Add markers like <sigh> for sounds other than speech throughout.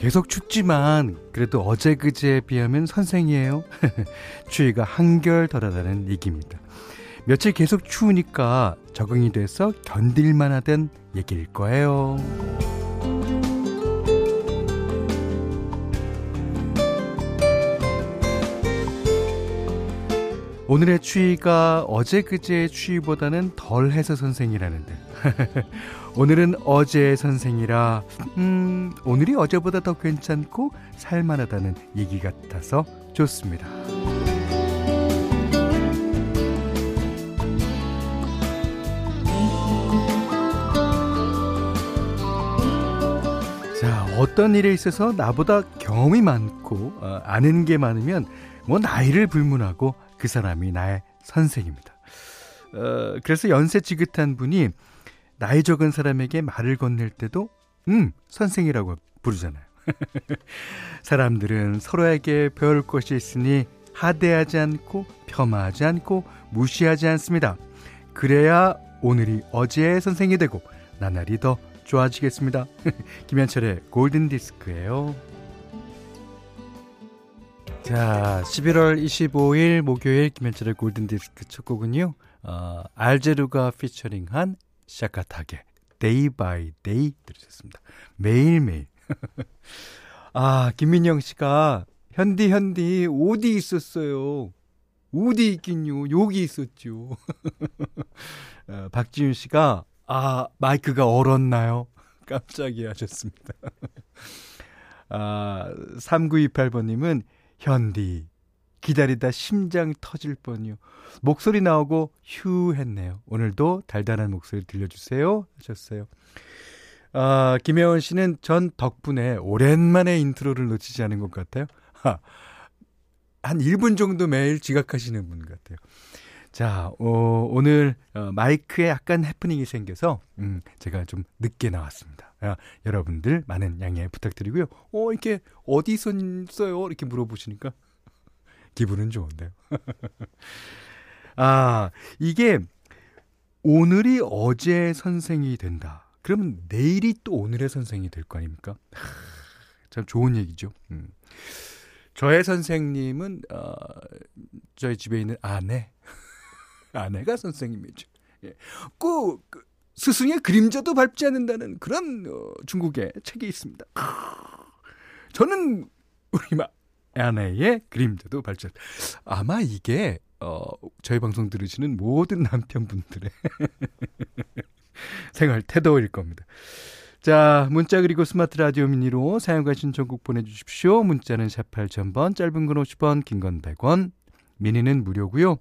아, 계속 춥지만 그래도 어제 그제에 비하면 선생이에요. <laughs> 추위가 한결 덜하다는 얘기입니다. 며칠 계속 추우니까 적응이 돼서 견딜만 하던 얘기일 거예요. 오늘의 추위가 어제 그제의 추위보다는 덜해서 선생이라는데 <laughs> 오늘은 어제의 선생이라 음 오늘이 어제보다 더 괜찮고 살만하다는 얘기 같아서 좋습니다. 자 어떤 일에 있어서 나보다 경험이 많고 어, 아는 게 많으면 뭐 나이를 불문하고 그 사람이 나의 선생입니다. 어, 그래서 연세 지긋한 분이 나이 적은 사람에게 말을 건넬 때도 음 선생이라고 부르잖아요. <laughs> 사람들은 서로에게 배울 것이 있으니 하대하지 않고 폄하하지 않고 무시하지 않습니다. 그래야 오늘이 어제의 선생이 되고 나날이 더 좋아지겠습니다. <laughs> 김현철의 골든 디스크예요. 자, 11월 25일 목요일 김현철의 골든 디스크 첫 곡은요. 어, 알 재로가 피처링한 샤카탁의 Day by Day 들으셨습니다. 매일매일. <laughs> 아, 김민영 씨가 현디 현디 어디 있었어요? 어디 있긴요. 여기 있었죠. 어, <laughs> 박지윤 씨가 아, 마이크가 얼었나요? <laughs> 깜짝이야 하셨습니다. 아, 3928번님은 현디 기다리다 심장 터질 뻔요. 목소리 나오고 휴 했네요. 오늘도 달달한 목소리 들려주세요. 하셨어요. 아, 김혜원 씨는 전 덕분에 오랜만에 인트로를 놓치지 않은 것 같아요. 하, 한 1분 정도 매일 지각하시는 분 같아요. 자, 어, 오늘 어, 마이크에 약간 해프닝이 생겨서 음, 제가 좀 늦게 나왔습니다. 아, 여러분들 많은 양해 부탁드리고요. 어, 이렇게 어디 있었어요? 이렇게 물어보시니까 기분은 좋은데요. <laughs> 아, 이게 오늘이 어제 선생이 된다. 그러면 내일이 또 오늘의 선생이 될 거 아닙니까? 참 좋은 얘기죠. 음. 저의 선생님은 어, 저희 집에 있는 아내, <laughs> 아내가 선생님이죠. 예. 꼭 그, 스승의 그림자도 밟지 않는다는 그런 어, 중국의 책이 있습니다. 저는 우리 마, 아내의 그림자도 않. 아마 이게 어, 저희 방송 들으시는 모든 남편분들의 <laughs> 생활 태도일 겁니다. 자, 문자 그리고 스마트 라디오 미니로 사용과 신청곡 보내주십시오. 문자는 샵 8000번, 짧은 건 50원, 긴 건 100원, 미니는 무료고요.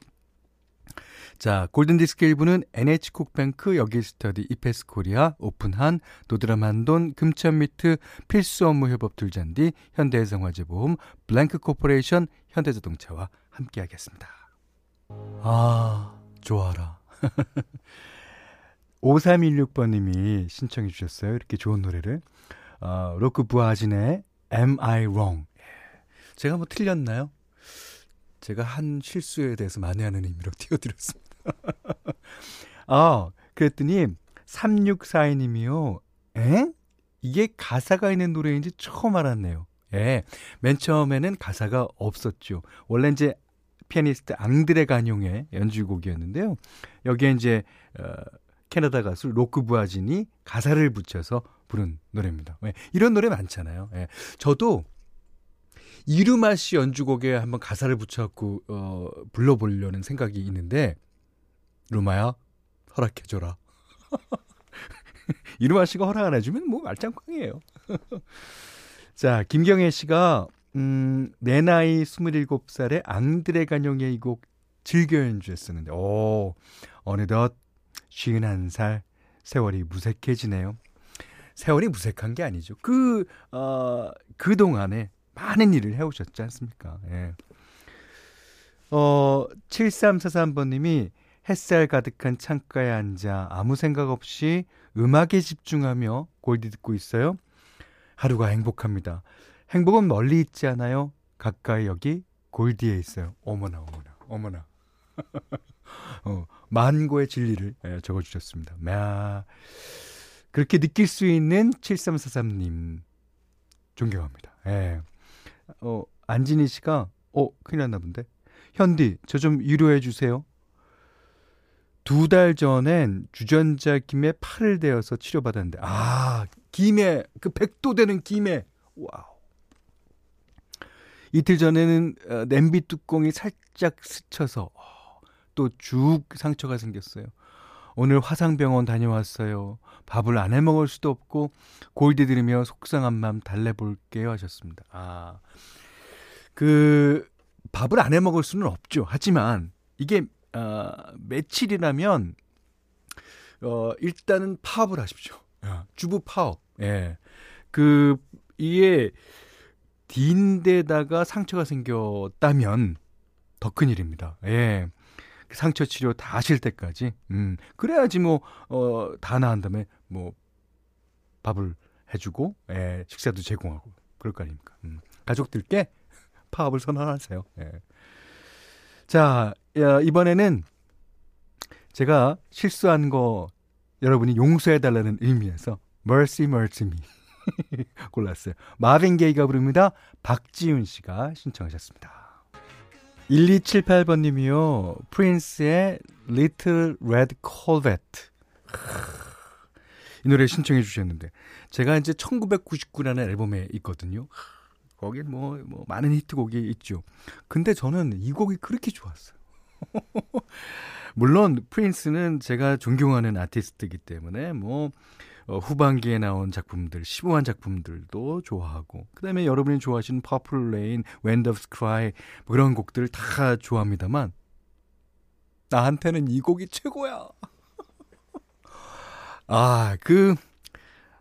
자, 골든디스크 1부는 NH콕뱅크, 여길스터디, 이페스코리아, 오픈한, 노드람 한돈, 금천미트, 필수 업무 협업 툴 잔디, 현대해상화재보험, 블랭크 코퍼레이션, 현대자동차와 함께하겠습니다. 아, 좋아라. <laughs> 5316번님이 신청해 주셨어요. 이렇게 좋은 노래를. 어, 로크 부아진의 Am I Wrong? 예. 제가 뭐 틀렸나요? 제가 한 실수에 대해서 만회하는 의미로 <laughs> 띄워드렸습니다. 아, <laughs> 그랬더니 3642님이요. 에? 이게 가사가 있는 노래인지 처음 알았네요. 예. 맨 처음에는 가사가 없었죠. 원래 이제 피아니스트 앙드레 가뇽의 연주곡이었는데요. 여기에 이제 어, 캐나다 가수 로크 부아진이 가사를 붙여서 부른 노래입니다. 예. 이런 노래 많잖아요. 예. 저도 이루마 씨 연주곡에 한번 가사를 붙여갖고 어, 불러보려는 생각이 있는데 루마야 허락해줘라. <laughs> 이루마 씨가 허락 안 해주면 뭐 말짱꽝이에요. <laughs> 자 김경애 씨가 음, 내 나이 27살에 앙드레 간용의 이 곡 즐겨 연주했었는데 오 어느덧 51살 세월이 무색해지네요. 세월이 무색한 게 아니죠. 그, 어, 그동안에 많은 일을 해오셨지 않습니까? 예. 어, 7343번님이 햇살 가득한 창가에 앉아 아무 생각 없이 음악에 집중하며 골디 듣고 있어요. 하루가 행복합니다. 행복은 멀리 있지 않아요? 가까이 여기 골디에 있어요. 어머나, 어머나, 어머나. <laughs> 어, 만고의 진리를 예, 적어주셨습니다. 야, 그렇게 느낄 수 있는 7343님. 존경합니다. 예. 어, 안진희 씨가, 어, 큰일 났나 본데. 현디, 저좀 위로해 주세요. 두 달 전엔 주전자 김에 팔을 대어서 치료받았는데, 아, 김에, 그 백도 되는 김에, 와우. 이틀 전에는 어, 냄비 뚜껑이 살짝 스쳐서 어, 또죽 상처가 생겼어요. 오늘 화상병원 다녀왔어요. 밥을 안 해 먹을 수도 없고 골디 들으며 속상한 마음 달래볼게요 하셨습니다. 아, 그 밥을 안 해 먹을 수는 없죠. 하지만 이게 어, 며칠이라면 어, 일단은 파업을 하십시오. 주부 파업. 예. 그 이게 딘데다가 상처가 생겼다면 더 큰 일입니다. 예. 그 상처 치료 다 하실 때까지. 음. 그래야지 뭐, 어, 다 나은 다음에 뭐, 밥을 해주고, 예, 식사도 제공하고, 그럴 거 아닙니까. 음. 가족들께 <laughs> 파업을 선언하세요. 예. 자, 야, 이번에는 제가 실수한 거 여러분이 용서해달라는 의미에서 Mercy, Mercy Me. <laughs> 골랐어요. 마빈 게이가 부릅니다. 박지훈 씨가 신청하셨습니다. 1278번 님이요. 프린스의 Little Red Corvette. 이 노래 신청해 주셨는데 제가 이제 1999라는 앨범에 있거든요. 거기 뭐, 뭐 많은 히트곡이 있죠. 근데 저는 이 곡이 그렇게 좋았어요. <laughs> 물론 프린스는 제가 존경하는 아티스트이기 때문에 뭐 어, 후반기에 나온 작품들, 심오한 작품들도 좋아하고, 그 다음에 여러분이 좋아하시는 Purple Rain, When Doves Cry, 뭐 그런 곡들 다 좋아합니다만, 나한테는 이 곡이 최고야. <laughs> 아, 그,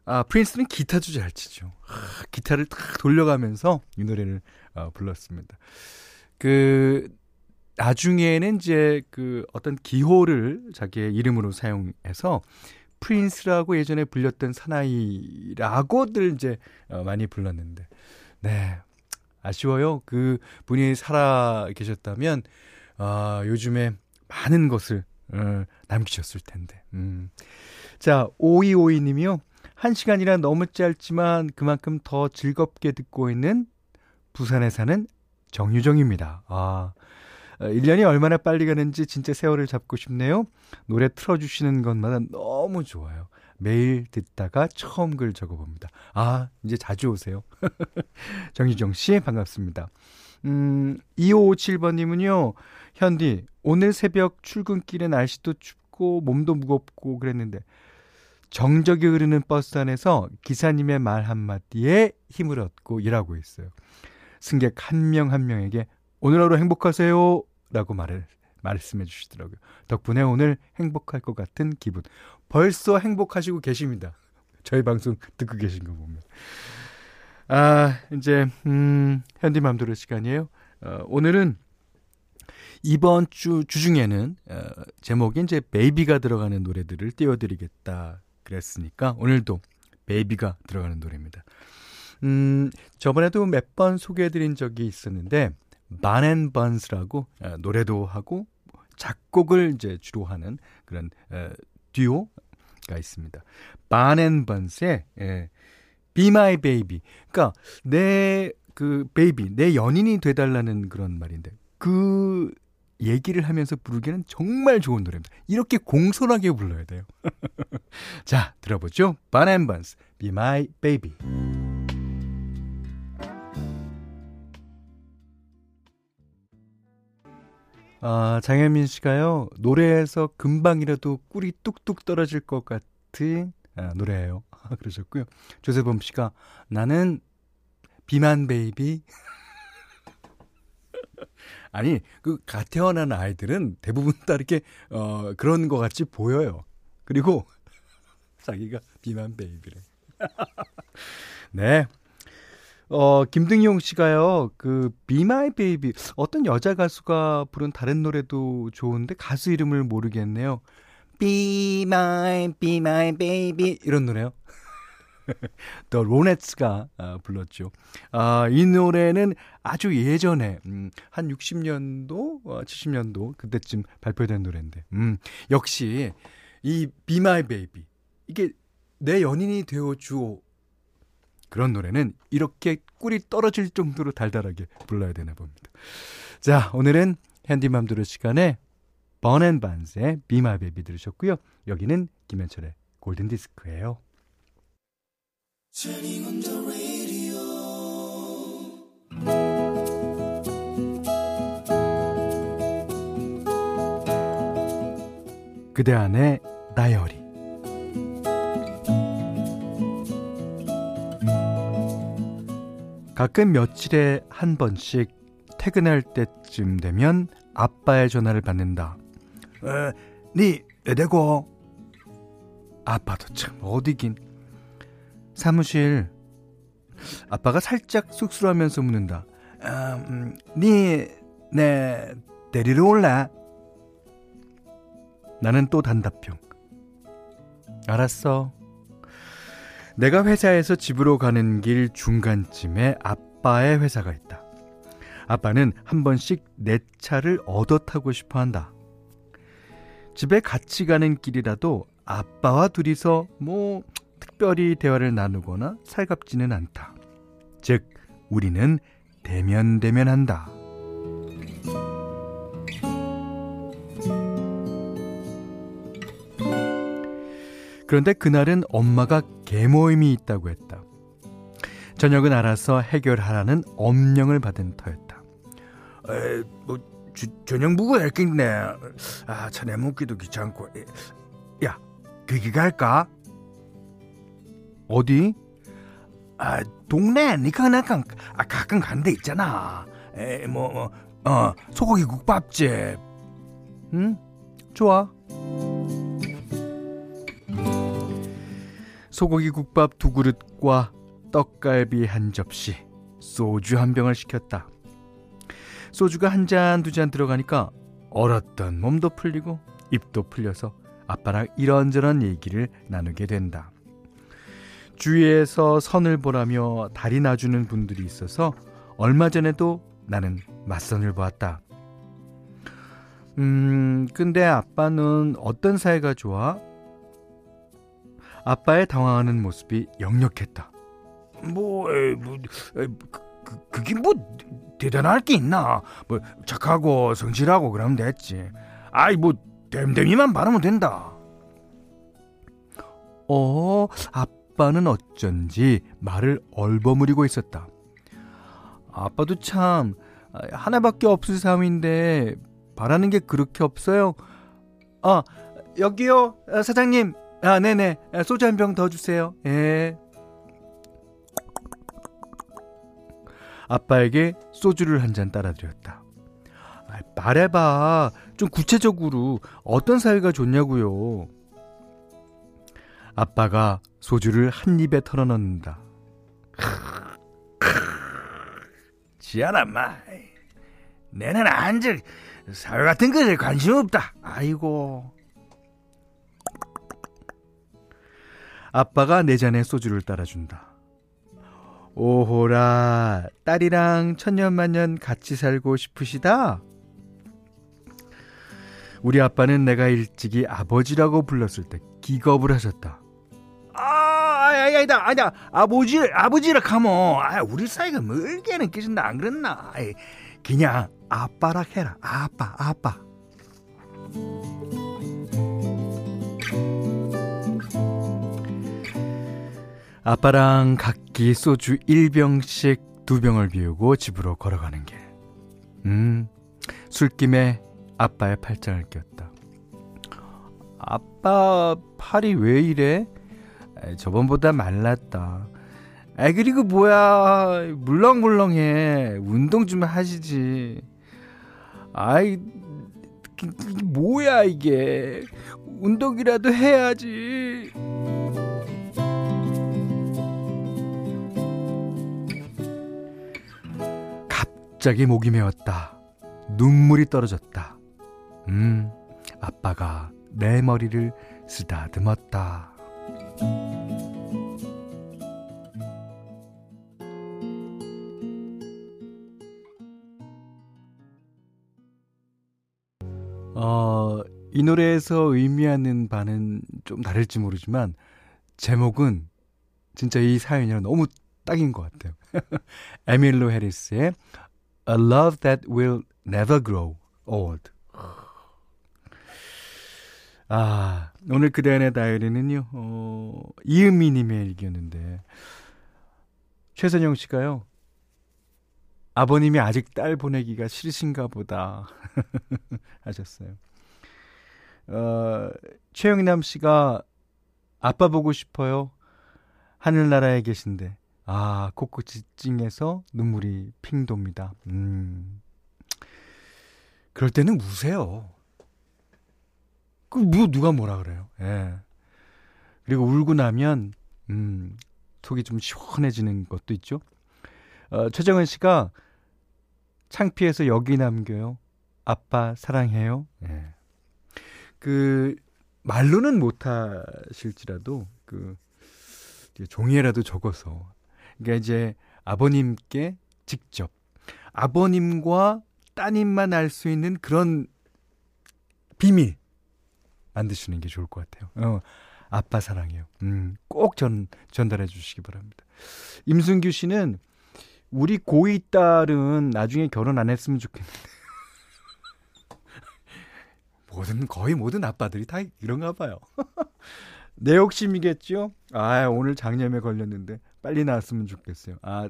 아, 프린스는 기타도 잘 치죠. 아, 기타를 탁 돌려가면서 이 노래를 어, 불렀습니다. 그, 나중에는 이제 그 어떤 기호를 자기의 이름으로 사용해서 프린스라고 예전에 불렸던 사나이라고들 이제 어, 많이 불렀는데, 네. 아쉬워요. 그 분이 살아 계셨다면, 아, 요즘에 많은 것을 어, 남기셨을 텐데. 음. 자, 5252 님이요. 한 시간이라 너무 짧지만 그만큼 더 즐겁게 듣고 있는 부산에 사는 정유정입니다. 아, 1년이 어, 얼마나 빨리 가는지 진짜 세월을 잡고 싶네요. 노래 틀어주시는 것마다 너무 좋아요. 매일 듣다가 처음 글 적어봅니다. 아, 이제 자주 오세요. <laughs> 정유정 씨, 반갑습니다. 음, 2557번님은요, 현디, 오늘 새벽 출근길에 날씨도 춥고 몸도 무겁고 그랬는데, 정적이 흐르는 버스 안에서 기사님의 말 한마디에 힘을 얻고 일하고 있어요. 승객 한 명한 한 명에게 오늘 하루 행복하세요. 라고 말을, 말씀해 주시더라고요. 덕분에 오늘 행복할 것 같은 기분. 벌써 행복하시고 계십니다. 저희 방송 듣고 계신 거 보면. 아, 이제, 음, 현디맘대로 시간이에요. 어, 오늘은 이번 주, 주중에는, 어, 제목이 이제 Baby가 들어가는 노래들을 띄워드리겠다. 그랬으니까 오늘도 Baby가 들어가는 노래입니다. 음, 저번에도 몇 번 소개해드린 적이 있었는데, 반앤번스라고 어, 노래도 하고 작곡을 이제 주로 하는 그런 어, 듀오가 있습니다. 반앤번스의 예, Be My Baby. 그러니까 내 그 baby, 내 연인이 돼달라는 그런 말인데 그 얘기를 하면서 부르기는 정말 좋은 노래입니다. 이렇게 공손하게 불러야 돼요. <laughs> 자, 들어보죠. 반앤번스, Be My Baby. 아, 장현민 씨가요, 노래에서 금방이라도 꿀이 뚝뚝 떨어질 것 같은 아, 노래예요. 아, <laughs> 그러셨고요. 조세범 씨가 나는 비만 baby. <laughs> <laughs> 아니, 그, 갓 태어난 아이들은 대부분 다 이렇게, 어, 그런 것 같이 보여요. 그리고 <laughs> 자기가 비만 baby래. <laughs> 네. 어, 김등용 씨가요, 그, Be My Baby. 어떤 여자 가수가 부른 다른 노래도 좋은데 가수 이름을 모르겠네요. Be My, Be My Baby. 이런 노래요. <laughs> 더 로네츠가 아, 불렀죠. 아, 이 노래는 아주 예전에, 음, 한 60년도, 어, 70년도, 그때쯤 발표된 노래인데, 음, 역시, 이 Be My Baby. 이게 내 연인이 되어 주오 그런 노래는 이렇게 꿀이 떨어질 정도로 달달하게 불러야 되나 봅니다. 자, 오늘은 핸디맘들의 시간에 번앤반스의 비마베비 들으셨고요. 여기는 김현철의 골든디스크예요. 그대 안의 다이어리 가끔 며칠에 한 번씩 퇴근할 때쯤 되면 아빠의 전화를 받는다. 에, 니 어디고? 아빠도 참 어디긴. 사무실. 아빠가 살짝 쑥스러워하면서 묻는다. 아, 음, 니, 내, 데리러 올래? 나는 또 단답형. 알았어. 내가 회사에서 집으로 가는 길 중간쯤에 아빠의 회사가 있다. 아빠는 한 번씩 내 차를 얻어 타고 싶어 한다. 집에 같이 가는 길이라도 아빠와 둘이서 뭐 특별히 대화를 나누거나 살갑지는 않다. 즉, 우리는 대면대면한다. 그런데 그날은 엄마가 개모임이 있다고 했다. 저녁은 알아서 해결하라는 엄령을 받은 터였다. 에, 뭐 주, 저녁 먹어야 할겠네. 아, 차내 먹기도 귀찮고. 야, 거기 갈까? 어디? 아, 동네 니가 나가 아, 가끔 간 데 있잖아. 에, 뭐, 뭐, 어, 소고기 국밥집. 응? 좋아. 소고기 국밥 두 그릇과 떡갈비 한 접시, 소주 한 병을 시켰다. 소주가 한 잔, 두 잔 들어가니까 얼었던 몸도 풀리고 입도 풀려서 아빠랑 이런저런 얘기를 나누게 된다. 주위에서 선을 보라며 다리 놔주는 분들이 있어서 얼마 전에도 나는 맞선을 보았다. 음, 근데 아빠는 어떤 사이가 좋아? 아빠의 당황하는 모습이 역력했다. 뭐, 에, 뭐, 에, 그, 그, 그게 뭐 대단할 게 있나? 뭐 착하고 성실하고 그러면 됐지. 아이 뭐 댐댐이만 바르면 된다. 어, 아빠 는 어쩐지 말을 얼버무리고 있었다. 아빠도 참 하나밖에 없을 삶인데 바라는 게 그렇게 없어요. 아, 여기요, 사장님. 아, 네네. 소주 한 병 더 주세요. 예. 아빠에게 소주를 한 잔 따라드렸다. 아, 말해봐. 좀 구체적으로 어떤 사이가 좋냐고요. 아빠가 소주를 한 입에 털어넣는다. 지안아, 마. 내는 안즉 사회 같은 것에 관심 없다. 아이고. 아빠가 내 잔에 소주를 따라준다. 오호라, 딸이랑 천년만년 같이 살고 싶으시다? 우리 아빠는 내가 일찍이 아버지라고 불렀을 때 기겁을 하셨다. 아, 아니, 아니다, 아니다. 아버지, 아버지라 카모. 아, 우리 사이가 멀게 느껴진다. 안 그랬나? 아이, 그냥 아빠라 해라. 아빠, 아빠. 아빠랑 각기 소주 1병씩 두 병을 비우고 집으로 걸어가는 길. 음, 술김에 아빠의 팔짱을 꼈다. 아빠 팔이 왜 이래? 저번보다 말랐다. 아 그리고 뭐야 물렁물렁해 운동 좀 하시지. 아이 뭐야 이게 운동이라도 해야지. 갑자기 목이 메었다. 눈물이 떨어졌다. 음, 아빠가 내 머리를 쓰다듬었다. 어, 이 노래에서 의미하는 바는 좀 다를지 모르지만 제목은 진짜 이 사연이랑 너무 딱인 것 같아요. <laughs> 에밀로 해리스의 A Love That Will Never Grow Old. 아, 오늘 그대안의 다이어리는요, 어, 이은미 님의 일기였는데, 최선영 씨가요, 아버님이 아직 딸 보내기가 싫으신가 보다. <laughs> 하셨어요. 어, 최영남 씨가 아빠 보고 싶어요. 하늘나라에 계신데. 아, 코끝이 찡해서 눈물이 핑 돕니다. 음. 그럴 때는 우세요. 그, 뭐, 누가 뭐라 그래요. 예. 그리고 울고 나면, 음, 속이 좀 시원해지는 것도 있죠. 어, 최정은 씨가 창피해서 여기 남겨요. 아빠 사랑해요. 예. 그, 말로는 못하실지라도, 그, 종이에라도 적어서. 그러니까 이제 아버님께 직접, 아버님과 따님만 알 수 있는 그런 비밀 만드시는 게 좋을 것 같아요. 어, 아빠 사랑해요. 음, 꼭 전, 전달해 주시기 바랍니다. 임순규 씨는 우리 고이 딸은 나중에 결혼 안 했으면 좋겠는데. <laughs> 모든, 거의 모든 아빠들이 다 이런가 봐요. <laughs> 내 욕심이겠죠? 아, 오늘 장염에 걸렸는데 빨리 나왔으면 좋겠어요. 아,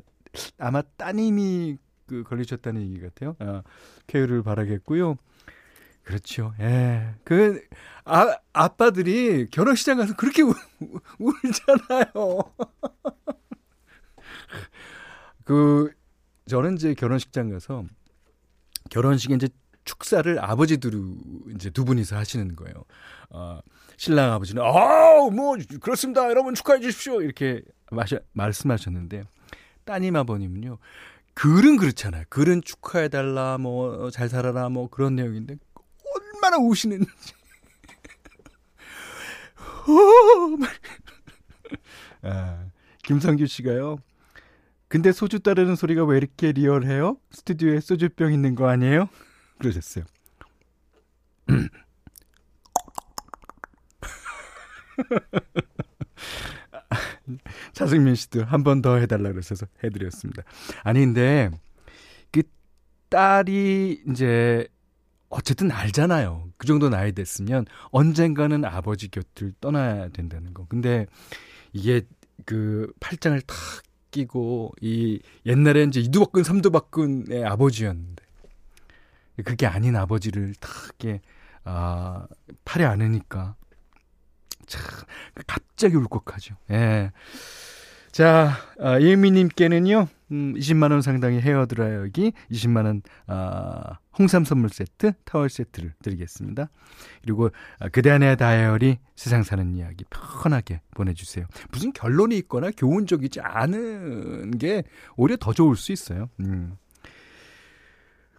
아마 따님이 그 걸리셨다는 얘기 같아요. 아, 쾌유를 바라겠고요. 그렇죠. 예. 그, 아, 아빠들이 결혼식장 가서 그렇게 우, 울잖아요. <laughs> 그, 저는 이제 결혼식장 가서 결혼식에 이제 축사를 아버지들이 이제 두 분이서 하시는 거예요. 어, 신랑 아버지는, 아, 뭐, 그렇습니다. 여러분 축하해 주십시오. 이렇게 마셔, 말씀하셨는데, 따님 아버님은요, 글은 그렇잖아요. 글은 축하해 달라, 뭐, 잘 살아라, 뭐, 그런 내용인데, 얼마나 우시는지. 아, 김성규 씨가요. 근데 소주 따르는 소리가 왜 이렇게 리얼해요? 스튜디오에 소주병 있는 거 아니에요? 그러셨어요. <laughs> 차승민 씨도 한 번 더 해달라 그러셔서 해드렸습니다. 아니 근데 그 딸이 이제 어쨌든 알잖아요. 그 정도 나이 됐으면 언젠가는 아버지 곁을 떠나야 된다는 거. 근데 이게 그 팔짱을 탁 끼고 이 옛날에 이제 이두박근 삼두박근의 아버지였는데 그게 아닌 아버지를 탁 이렇게 아 팔에 안으니까 참 갑자기 울컥하죠. 예. 자, 아, 예미님께는요, 음, 20만 원 상당의 헤어드라이기, 20만 원, 아, 홍삼 선물 세트, 타월 세트를 드리겠습니다. 그리고, 아, 그대 안의 다이어리, 세상 사는 이야기 편하게 보내주세요. 무슨 결론이 있거나 교훈적이지 않은 게 오히려 더 좋을 수 있어요. 음.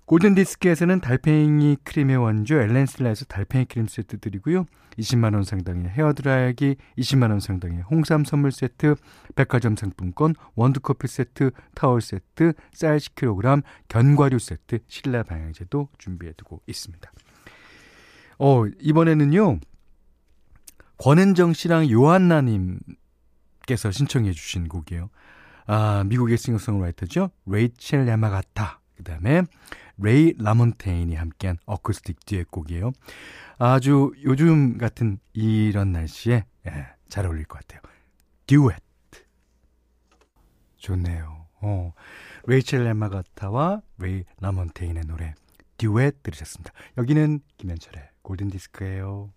골든디스크에서는 달팽이 크림의 원조 엘렌슬라에서 달팽이 크림 세트 드리고요. 20만원 상당의 헤어드라이기, 20만원 상당의 홍삼 선물 세트, 백화점 상품권, 원두커피 세트, 타월 세트, 쌀 10kg, 견과류 세트, 신라 방향제도 준비해두고 있습니다. 어, 이번에는요. 권은정 씨랑 요한나님께서 신청해 주신 곡이에요. 아, 미국의 싱어송라이터죠. 레이첼 야마가타. 그 다음에 레이 라몬테인이 함께한 어쿠스틱 듀엣곡이에요. 아주 요즘 같은 이런 날씨에 예, 잘 어울릴 것 같아요. 듀엣. 좋네요. 어, 레이첼 야마가타와 레이 라몬테인의 노래 듀엣 들으셨습니다. 여기는 김현철의 골든디스크예요.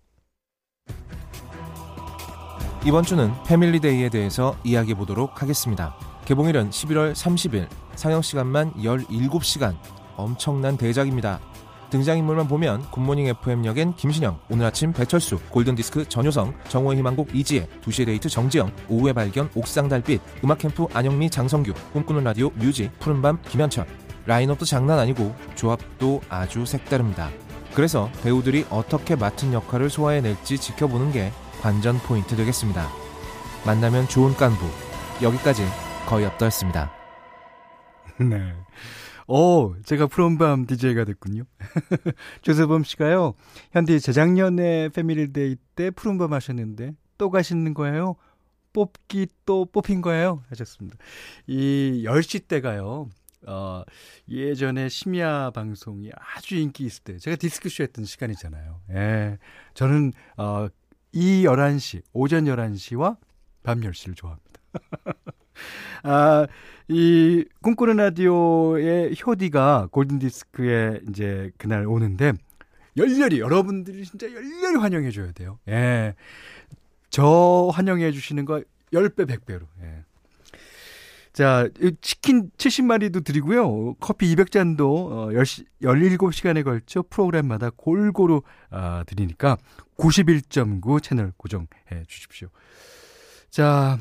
이번 주는 패밀리데이에 대해서 이야기해 보도록 하겠습니다. 개봉일은 11월 30일, 상영 시간만 17시간, 엄청난 대작입니다. 등장인물만 보면 굿모닝 FM 역엔 김신영, 오늘 아침 배철수, 골든디스크 전효성, 정오의 희망곡 이지혜, 2시의 데이트 정지영, 오후의 발견 옥상 달빛, 음악캠프 안영미 장성규, 꿈꾸는 라디오 뮤지, 푸른밤 김현철. 라인업도 장난 아니고 조합도 아주 색다릅니다. 그래서 배우들이 어떻게 맡은 역할을 소화해낼지 지켜보는 게 관전 포인트 되겠습니다. 만나면 좋은 깐부. 여기까지 거의 없다였습니다. <laughs> 네. 오, 제가 푸른밤 DJ가 됐군요. <laughs> 조세범 씨가요, 현디 재작년에 패밀리데이 때 푸른밤 하셨는데, 또 가시는 거예요? 뽑기 또 뽑힌 거예요. 하셨습니다. 이 10시 대가요. 어, 예전에 심야 방송이 아주 인기 있을 때, 제가 디스크쇼 했던 시간이잖아요. 예. 저는, 어, 이 11시, 오전 11시와 밤 10시를 좋아합니다. <laughs> <laughs> 아, 이 꿈꾸는 라디오의 효디가 골든디스크에 이제 그날 오는데, 열렬히, 여러분들이 진짜 열렬히 환영해 줘야 돼요. 예. 저 환영해 주시는 거 10배, 100배로. 예. 자, 치킨 70마리도 드리고요. 커피 200잔도 어, 10시, 17시간에 걸쳐 프로그램마다 골고루 어, 드리니까 91.9 채널 고정해 주십시오. 자,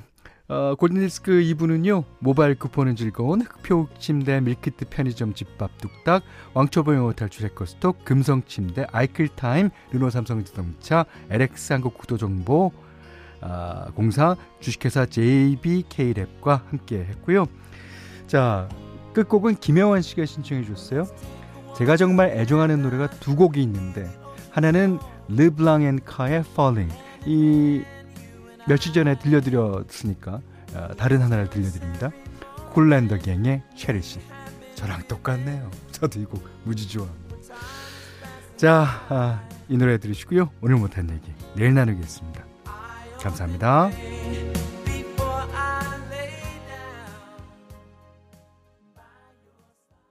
어, 골든디스크 2부는요, 모바일 쿠폰은 즐거운 흑표 침대, 밀키트 편의점 집밥 뚝딱, 왕초보 영어 탈출 해커스톡, 금성 침대, 아이클타임, 르노 삼성 자동차, LX 한국 구도정보, 아, 공사 주식회사 JBK랩과 함께 했고요. 자, 끝곡은 김영환 씨가 신청해 주셨어요. 제가 정말 애정하는 노래가 두 곡이 있는데 하나는 르블랑 앤 카의 Falling 이 며칠 전에 들려드렸으니까 아, 다른 하나를 들려드립니다. 쿨 앤 더 갱의 Cherish 저랑 똑같네요. 저도 이 곡 무지 좋아합니다. 자, 아, 이 노래 들으시고요. 오늘 못한 얘기 내일 나누겠습니다. 감사합니다.